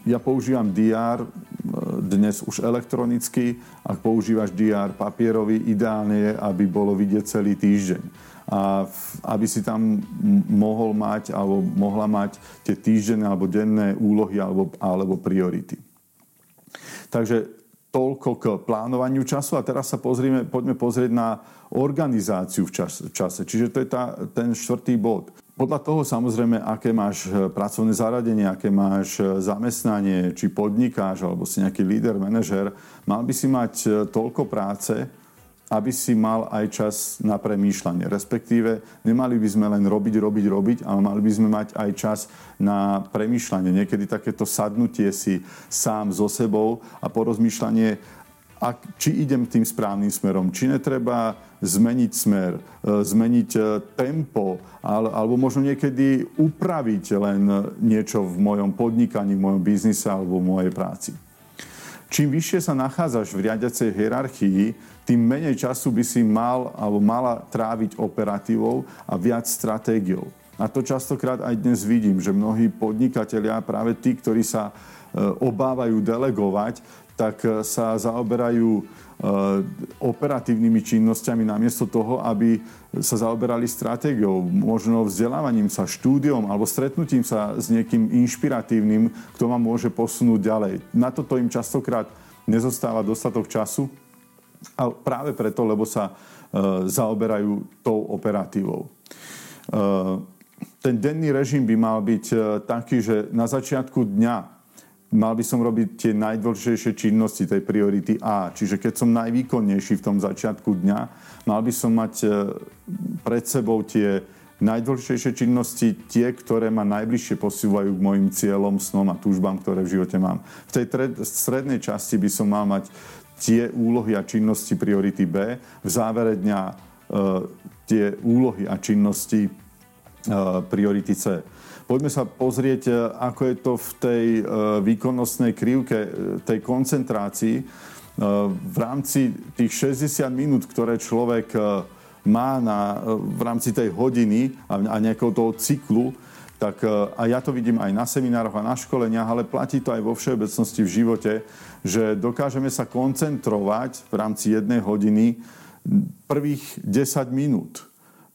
Ja používam DR dnes už elektronicky. Ak používaš DR papierový, ideálne je, aby bolo vidieť celý týždeň a aby si tam mohol mať alebo mohla mať tie týždenné alebo denné úlohy alebo, alebo priority. Takže toľko k plánovaniu času a teraz sa pozrieme, poďme pozrieť na organizáciu v čase. Čiže to je tá, ten štvrtý bod. Podľa toho samozrejme, aké máš e, pracovné zaradenie, aké máš e, zamestnanie, či podnikáš, alebo si nejaký líder, manažer, mal by si mať e, toľko práce, aby si mal aj čas na premýšľanie. Respektíve, nemali by sme len robiť, robiť, robiť, ale mali by sme mať aj čas na premýšľanie. Niekedy takéto sadnutie si sám so sebou a porozmýšľanie, a či idem tým správnym smerom, či netreba zmeniť smer, e, zmeniť e, tempo, alebo možno niekedy upraviť len niečo v mojom podnikaní, v mojom biznise alebo v mojej práci. Čím vyššie sa nachádzaš v riadiacej hierarchii, tým menej času by si mal alebo mala tráviť operatívou a viac stratégiou. A to častokrát aj dnes vidím, že mnohí podnikatelia, práve tí, ktorí sa e, obávajú delegovať, tak e, sa zaoberajú operatívnymi činnosťami namiesto toho, aby sa zaoberali stratégiou, možno vzdelávaním sa, štúdiom alebo stretnutím sa s niekým inšpiratívnym, kto vám môže posunúť ďalej. Na toto im častokrát nezostáva dostatok času a práve preto, lebo sa e, zaoberajú tou operatívou. E, ten denný režim by mal byť taký, že na začiatku dňa mal by som robiť tie najdôležitejšie činnosti tej priority A. Čiže keď som najvýkonnejší v tom začiatku dňa, mal by som mať pred sebou tie najdôležitejšie činnosti, tie, ktoré ma najbližšie posúvajú k mojim cieľom, snom a túžbám, ktoré v živote mám. V tej strednej časti by som mal mať tie úlohy a činnosti priority B, v závere dňa e, tie úlohy a činnosti e, priority C. Poďme sa pozrieť, e, ako je to v tej výkonnostnej krivke, tej koncentrácii. V rámci tých 60 minút, ktoré človek má na, v rámci tej hodiny a nejakého toho cyklu, tak a ja to vidím aj na seminároch a na školeniach, ale platí to aj vo všeobecnosti v živote, že dokážeme sa koncentrovať v rámci jednej hodiny prvých 10 minút.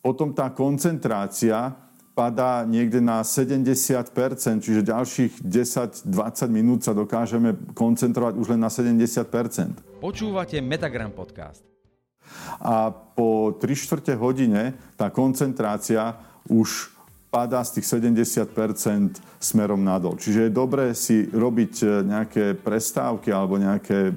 Potom tá koncentrácia padá niekde na 70%, čiže ďalších 10-20 minút sa dokážeme koncentrovať už len na 70%. Počúvate Metagram podcast. A po 3 čtvrte hodine tá koncentrácia už padá z tých 70% smerom nadol. Čiže je dobré si robiť e, nejaké prestávky alebo, nejaké, e,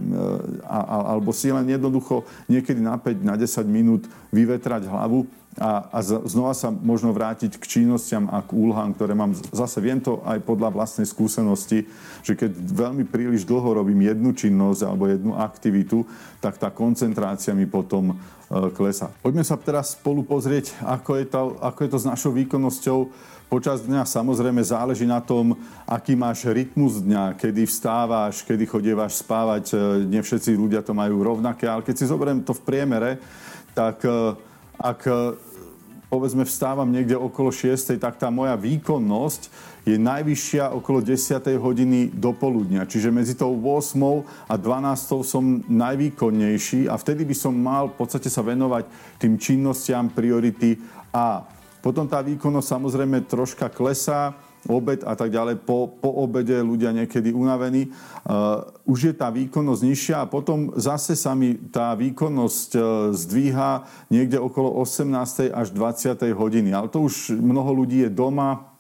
alebo si len jednoducho niekedy na 5, na 10 minút vyvetrať hlavu a, a znova sa možno vrátiť k činnostiam a k úlohám, ktoré mám. Zase viem to aj podľa vlastnej skúsenosti, že keď veľmi príliš dlho robím jednu činnosť alebo jednu aktivitu, tak tá koncentrácia mi potom e, klesa. Poďme sa teraz spolu pozrieť, ako je, to, ako je to s našou výkonnosťou počas dňa. Samozrejme záleží na tom, aký máš rytmus dňa, kedy vstávaš, kedy chodievaš spávať. E, nie všetci ľudia to majú rovnaké, ale keď si zoberiem to v priemere, tak e, ak e, povedzme vstávam niekde okolo 6, tak tá moja výkonnosť je najvyššia okolo 10. hodiny do poludnia. Čiže medzi tou 8. a 12. som najvýkonnejší a vtedy by som mal v podstate sa venovať tým činnostiam priority A. Potom tá výkonnosť samozrejme troška klesá, obed a tak ďalej. Po, po obede ľudia niekedy unavení. Uh, už je tá výkonnosť nižšia a potom zase sa mi tá výkonnosť uh, zdvíha niekde okolo 18. až 20. hodiny. Ale to už mnoho ľudí je doma,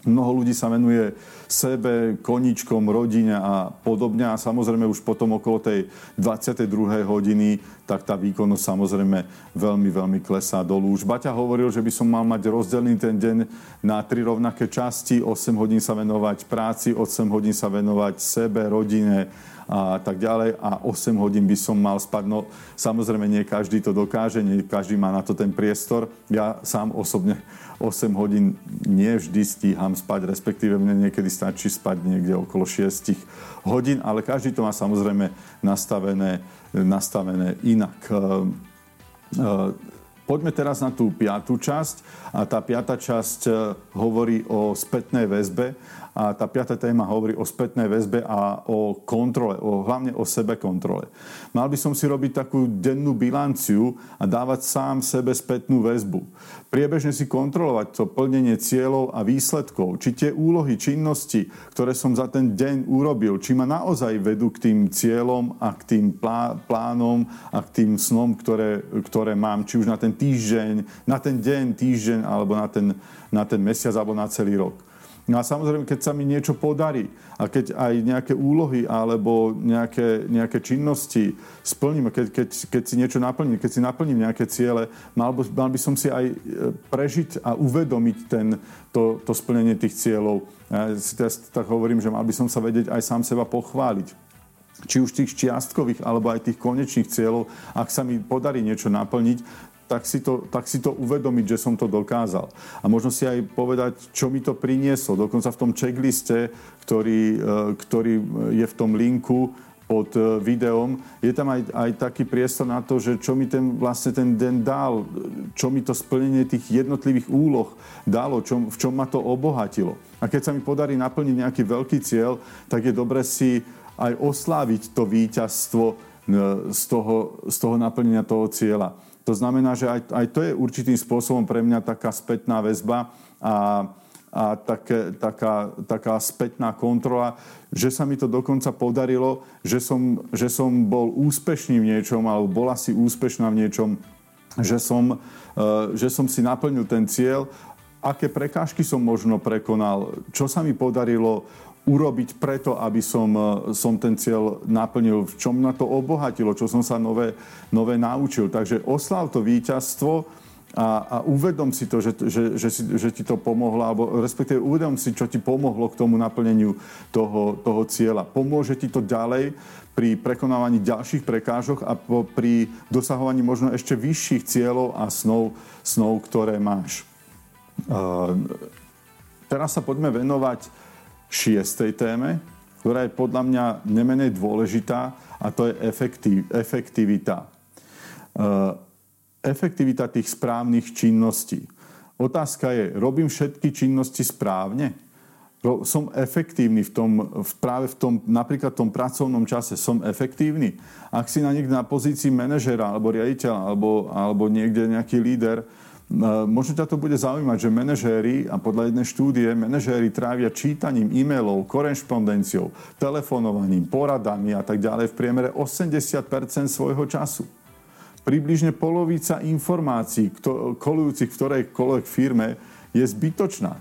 Mnoho ľudí sa venuje sebe, koničkom, rodine a podobne a samozrejme už potom okolo tej 22. hodiny tak tá výkonnosť samozrejme veľmi, veľmi klesá dolu. Už Baťa hovoril, že by som mal mať rozdelený ten deň na tri rovnaké časti, 8 hodín sa venovať práci, 8 hodín sa venovať sebe, rodine, a tak ďalej a 8 hodín by som mal spať. No samozrejme nie každý to dokáže, nie každý má na to ten priestor. Ja sám osobne 8 hodín nie vždy stíham spať, respektíve mne niekedy stačí spať niekde okolo 6 hodín, ale každý to má samozrejme nastavené, nastavené inak. E, e, poďme teraz na tú piatú časť. A tá piatá časť e, hovorí o spätnej väzbe a tá piatá téma hovorí o spätnej väzbe a o kontrole, o, hlavne o sebe kontrole. Mal by som si robiť takú dennú bilanciu a dávať sám sebe spätnú väzbu. Priebežne si kontrolovať to plnenie cieľov a výsledkov, či tie úlohy, činnosti, ktoré som za ten deň urobil, či ma naozaj vedú k tým cieľom a k tým plá, plánom a k tým snom, ktoré, ktoré mám, či už na ten týždeň, na ten deň, týždeň alebo na ten, na ten mesiac alebo na celý rok. No a samozrejme, keď sa mi niečo podarí a keď aj nejaké úlohy alebo nejaké, nejaké činnosti splním, keď, keď, keď si niečo naplním, keď si naplním nejaké ciele, mal by, mal by som si aj e, prežiť a uvedomiť ten, to, to splnenie tých cieľov. Ja si teraz tak hovorím, že mal by som sa vedieť aj sám seba pochváliť či už tých čiastkových alebo aj tých konečných cieľov, ak sa mi podarí niečo naplniť, tak si, to, tak si to uvedomiť, že som to dokázal. A možno si aj povedať, čo mi to prinieslo. Dokonca v tom checkliste, ktorý, e, ktorý je v tom linku pod e, videom, je tam aj, aj taký priestor na to, že čo mi ten, vlastne ten deň dal, čo mi to splnenie tých jednotlivých úloh dalo, čo, v čom ma to obohatilo. A keď sa mi podarí naplniť nejaký veľký cieľ, tak je dobre si aj osláviť to víťazstvo e, z toho, z toho naplnenia toho cieľa. To znamená, že aj, aj to je určitým spôsobom pre mňa taká spätná väzba a, a také, taká, taká spätná kontrola, že sa mi to dokonca podarilo, že som, že som bol úspešný v niečom alebo bola si úspešná v niečom, že som, uh, že som si naplnil ten cieľ, aké prekážky som možno prekonal, čo sa mi podarilo urobiť preto, aby som, e, som ten cieľ naplnil, v čom na to obohatilo, čo som sa nové, nové naučil. Takže oslav to víťazstvo a, a uvedom si to, že, že, že, si, že ti to pomohlo, alebo respektíve uvedom si, čo ti pomohlo k tomu naplneniu toho, toho cieľa. Pomôže ti to ďalej pri prekonávaní ďalších prekážok a po, pri dosahovaní možno ešte vyšších cieľov a snov, snov ktoré máš. Uh, teraz sa poďme venovať šiestej téme, ktorá je podľa mňa nemenej dôležitá a to je efektiv, efektivita. Uh, efektivita tých správnych činností. Otázka je, robím všetky činnosti správne? Som efektívny v tom, v, práve v tom, napríklad v tom pracovnom čase, som efektívny? Ak si na niekde na pozícii manažera alebo riaditeľa alebo, alebo niekde nejaký líder, Možno ťa to bude zaujímať, že manažéri, a podľa jednej štúdie, manažéri trávia čítaním e-mailov, korešpondenciou, telefonovaním, poradami a tak ďalej v priemere 80% svojho času. Približne polovica informácií kolujúcich v ktorejkoľvek firme je zbytočná.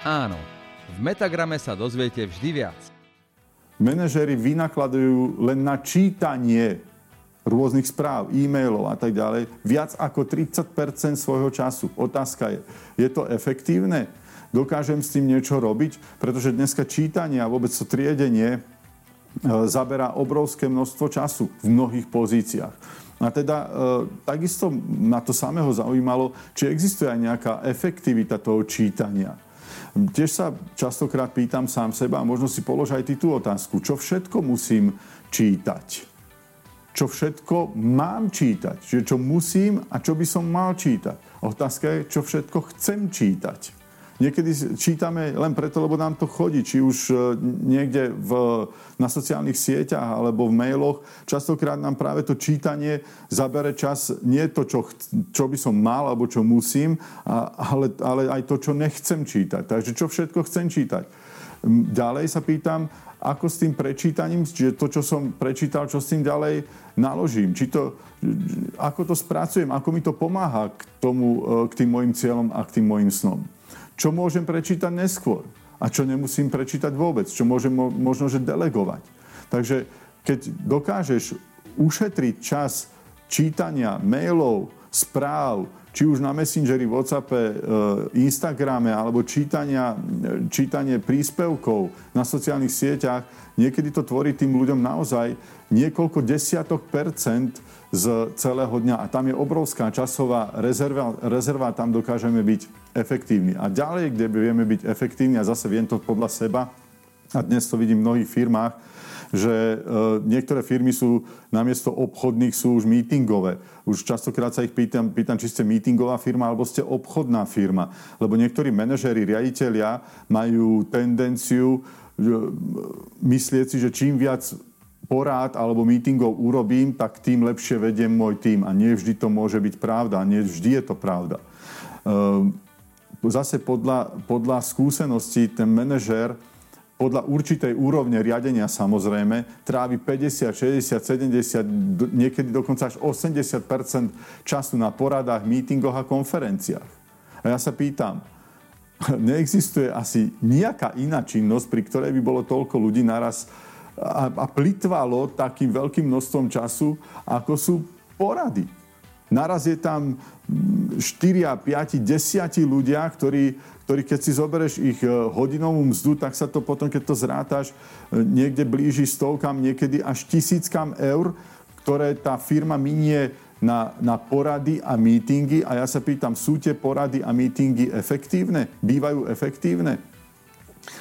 Áno, v Metagrame sa dozviete vždy viac. Manažéri vynakladujú len na čítanie rôznych správ, e-mailov a tak ďalej, viac ako 30% svojho času. Otázka je, je to efektívne? Dokážem s tým niečo robiť? Pretože dneska čítanie a vôbec to triedenie e, zaberá obrovské množstvo času v mnohých pozíciách. A teda e, takisto ma to samého zaujímalo, či existuje aj nejaká efektivita toho čítania. Tiež sa častokrát pýtam sám seba a možno si polož aj ty tú otázku, čo všetko musím čítať čo všetko mám čítať. Čiže čo musím a čo by som mal čítať. Otázka je, čo všetko chcem čítať. Niekedy čítame len preto, lebo nám to chodí, či už e, niekde v, na sociálnych sieťach alebo v mailoch. Častokrát nám práve to čítanie zabere čas, nie to, čo, čo by som mal alebo čo musím, ale, ale aj to, čo nechcem čítať. Takže čo všetko chcem čítať. Ďalej sa pýtam, ako s tým prečítaním, čiže to, čo som prečítal, čo s tým ďalej naložím, či to, ako to spracujem, ako mi to pomáha k, tomu, e, k tým mojim cieľom a k tým mojim snom. Čo môžem prečítať neskôr a čo nemusím prečítať vôbec, čo môžem možno, že delegovať. Takže keď dokážeš ušetriť čas čítania mailov, správ, či už na Messengeri, Whatsappe, e, Instagrame alebo čítania, čítanie príspevkov na sociálnych sieťach, niekedy to tvorí tým ľuďom naozaj niekoľko desiatok percent z celého dňa. A tam je obrovská časová rezerva, rezerva tam dokážeme byť efektívni. A ďalej, kde vieme byť efektívni, a zase viem to podľa seba, a dnes to vidím v mnohých firmách, že e, niektoré firmy sú namiesto obchodných sú už meetingové. Už častokrát sa ich pýtam, pýtam, či ste meetingová firma alebo ste obchodná firma. Lebo niektorí manažéri, riaditeľia majú tendenciu e, myslieť si, že čím viac porád alebo meetingov urobím, tak tým lepšie vediem môj tým. A nie vždy to môže byť pravda. A nie vždy je to pravda. E, zase podľa, podľa skúseností ten manažér podľa určitej úrovne riadenia samozrejme trávi 50, 60, 70, niekedy dokonca až 80% času na poradách, mítingoch a konferenciách. A ja sa pýtam, neexistuje asi nejaká iná činnosť, pri ktorej by bolo toľko ľudí naraz a, a plitvalo takým veľkým množstvom času, ako sú porady. Naraz je tam 4, 5, 10 ľudia, ktorí ktorý keď si zoberieš ich e, hodinovú mzdu, tak sa to potom, keď to zrátaš, e, niekde blíži stovkám, niekedy až tisíckam eur, ktoré tá firma minie na, na porady a mítingy. A ja sa pýtam, sú tie porady a mítingy efektívne? Bývajú efektívne?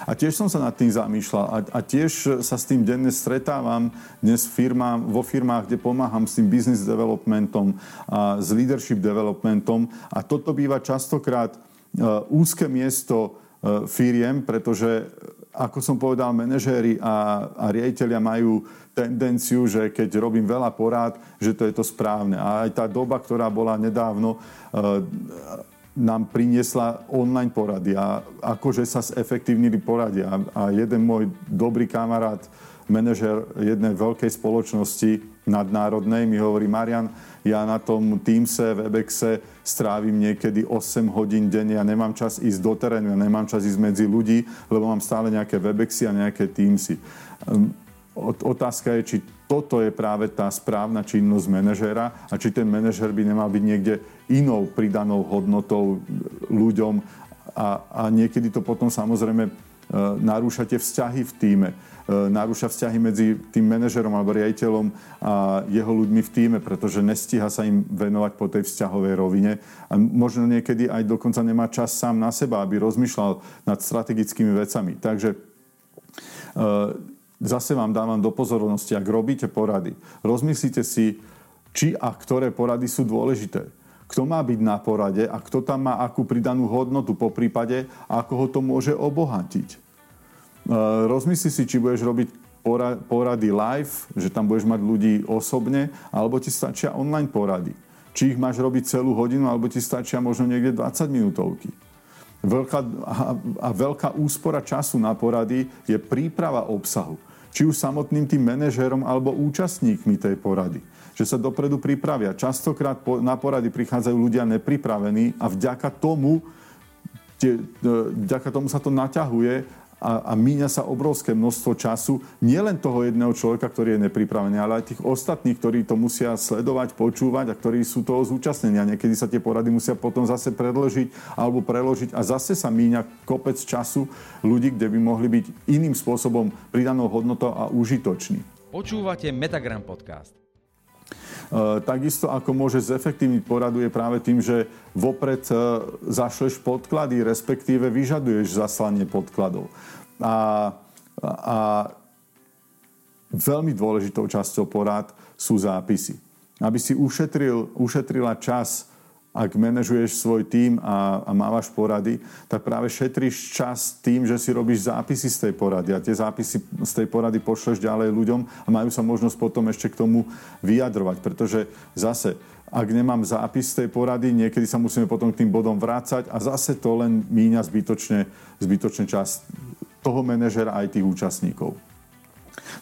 A tiež som sa nad tým zamýšľal a, a tiež sa s tým denne stretávam dnes firmám, vo firmách, kde pomáham s tým business developmentom a s leadership developmentom a toto býva častokrát úzke miesto eh, firiem, pretože, ako som povedal, manažéri a, a riaditeľia majú tendenciu, že keď robím veľa porád, že to je to správne. A aj tá doba, ktorá bola nedávno, eh, nám priniesla online porady a akože sa zefektívnili porady. A, a jeden môj dobrý kamarát, manažer jednej veľkej spoločnosti nadnárodnej, mi hovorí, Marian, ja na tom Teamse, Webexe strávim niekedy 8 hodín denne, ja nemám čas ísť do terénu, ja nemám čas ísť medzi ľudí, lebo mám stále nejaké Webexy a nejaké Teamsy. Ehm, otázka je, či toto je práve tá správna činnosť manažéra a či ten manažer by nemal byť niekde inou pridanou hodnotou ľuďom a, a niekedy to potom samozrejme E, narúša tie vzťahy v týme, e, narúša vzťahy medzi tým manažerom alebo riaditeľom a jeho ľuďmi v týme, pretože nestíha sa im venovať po tej vzťahovej rovine a možno niekedy aj dokonca nemá čas sám na seba, aby rozmýšľal nad strategickými vecami. Takže e, zase vám dávam do pozornosti, ak robíte porady, rozmyslite si, či a ktoré porady sú dôležité kto má byť na porade a kto tam má akú pridanú hodnotu po prípade ako ho to môže obohatiť. E, rozmysli si, či budeš robiť porady live, že tam budeš mať ľudí osobne, alebo ti stačia online porady. Či ich máš robiť celú hodinu, alebo ti stačia možno niekde 20 minútovky. Veľká, a, veľká úspora času na porady je príprava obsahu. Či už samotným tým manažérom alebo účastníkmi tej porady. Že sa dopredu pripravia. Častokrát na porady prichádzajú ľudia nepripravení a vďaka tomu, e, vďaka tomu sa to naťahuje a, a míňa sa obrovské množstvo času, nielen toho jedného človeka, ktorý je nepripravený, ale aj tých ostatných, ktorí to musia sledovať, počúvať a ktorí sú toho zúčastnení. A niekedy sa tie porady musia potom zase predložiť alebo preložiť a zase sa míňa kopec času ľudí, kde by mohli byť iným spôsobom pridanou hodnotou a užitoční. Počúvate Metagram podcast. E, takisto ako môže zefektívniť poradu je práve tým, že vopred e, zašleš podklady, respektíve vyžaduješ zaslanie podkladov. A, a veľmi dôležitou časťou porád sú zápisy. Aby si ušetril, ušetrila čas ak manažuješ svoj tím a, a mávaš porady, tak práve šetríš čas tým, že si robíš zápisy z tej porady a tie zápisy z tej porady pošleš ďalej ľuďom a majú sa možnosť potom ešte k tomu vyjadrovať. Pretože zase, ak nemám zápis z tej porady, niekedy sa musíme potom k tým bodom vrácať a zase to len míňa zbytočne, zbytočne čas toho manažera aj tých účastníkov.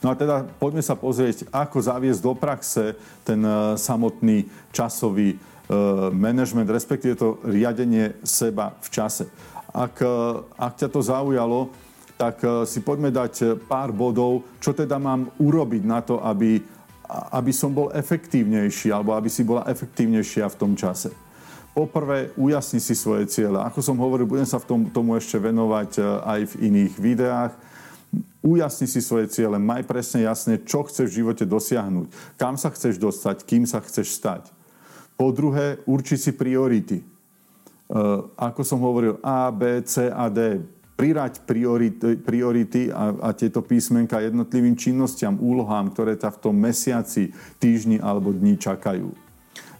No a teda poďme sa pozrieť, ako zaviesť do praxe ten eh, samotný časový management, respektíve to riadenie seba v čase. Ak, e, ak ťa to zaujalo, tak e, si poďme dať pár bodov, čo teda mám urobiť na to, aby, aby som bol efektívnejší, alebo aby si bola efektívnejšia v tom čase. Poprvé, ujasni si svoje ciele. Ako som hovoril, budem sa v tom, tomu ešte venovať aj v iných videách. Ujasni si svoje ciele, maj presne jasne, čo chceš v živote dosiahnuť, kam sa chceš dostať, kým sa chceš stať. Po druhé, urči si priority. E, ako som hovoril, A, B, C a D. Prirať priority, priority a, a tieto písmenka jednotlivým činnostiam, úlohám, ktoré ťa v tom mesiaci, týždni alebo dní čakajú.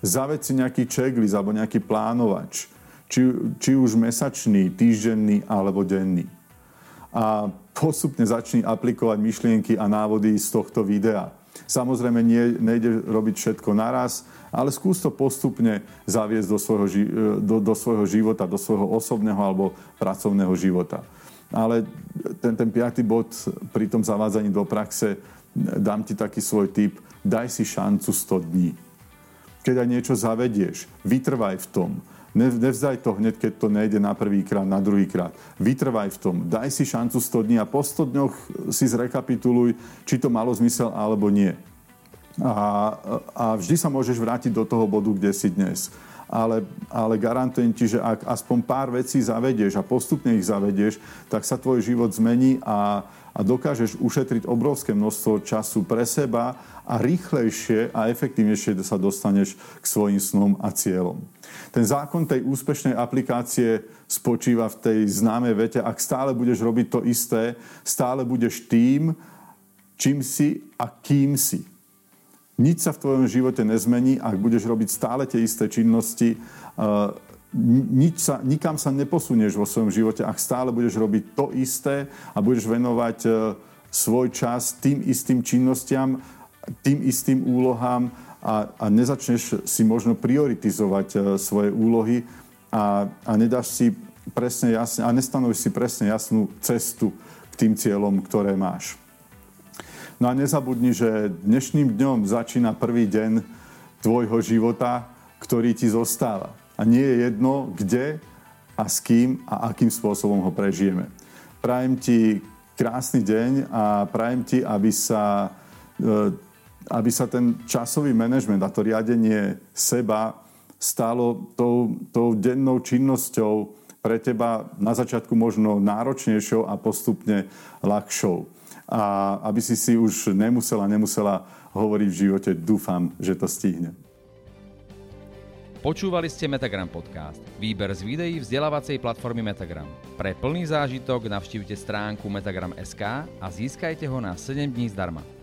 Zaved si nejaký checklist alebo nejaký plánovač, či, či už mesačný, týždenný alebo denný. A postupne začni aplikovať myšlienky a návody z tohto videa. Samozrejme, nie, nejde robiť všetko naraz, ale skús to postupne zaviesť do svojho, e, do, do svojho života, do svojho osobného alebo pracovného života. Ale ten, ten piatý bod pri tom zavádzaní do praxe, dám ti taký svoj tip, daj si šancu 100 dní. Keď aj niečo zavedieš, vytrvaj v tom. Nevzdaj to hneď, keď to nejde na prvý krát, na druhý krát. Vytrvaj v tom. Daj si šancu 100 dní a po 100 dňoch si zrekapituluj, či to malo zmysel alebo nie. A, a vždy sa môžeš vrátiť do toho bodu, kde si dnes. Ale, ale garantujem ti, že ak aspoň pár vecí zavedieš a postupne ich zavedieš, tak sa tvoj život zmení a, a dokážeš ušetriť obrovské množstvo času pre seba a rýchlejšie a efektívnejšie sa dostaneš k svojim snom a cieľom. Ten zákon tej úspešnej aplikácie spočíva v tej známej vete, ak stále budeš robiť to isté, stále budeš tým, čím si a kým si. Nič sa v tvojom živote nezmení, ak budeš robiť stále tie isté činnosti. Nič sa, nikam sa neposunieš vo svojom živote, ak stále budeš robiť to isté a budeš venovať e, svoj čas tým istým činnostiam, tým istým úlohám a, a nezačneš si možno prioritizovať e, svoje úlohy a, a nedáš si presne jasne, a nestanovíš si presne jasnú cestu k tým cieľom, ktoré máš. No a nezabudni, že dnešným dňom začína prvý deň tvojho života, ktorý ti zostáva. A nie je jedno, kde a s kým a akým spôsobom ho prežijeme. Prajem ti krásny deň a prajem ti, aby sa, e, aby sa ten časový manažment a to riadenie seba stalo tou, tou dennou činnosťou pre teba na začiatku možno náročnejšou a postupne ľahšou a aby si si už nemusela, nemusela hovoriť v živote, dúfam, že to stihne. Počúvali ste Metagram Podcast, výber z videí vzdelávacej platformy Metagram. Pre plný zážitok navštívte stránku metagram.sk a získajte ho na 7 dní zdarma.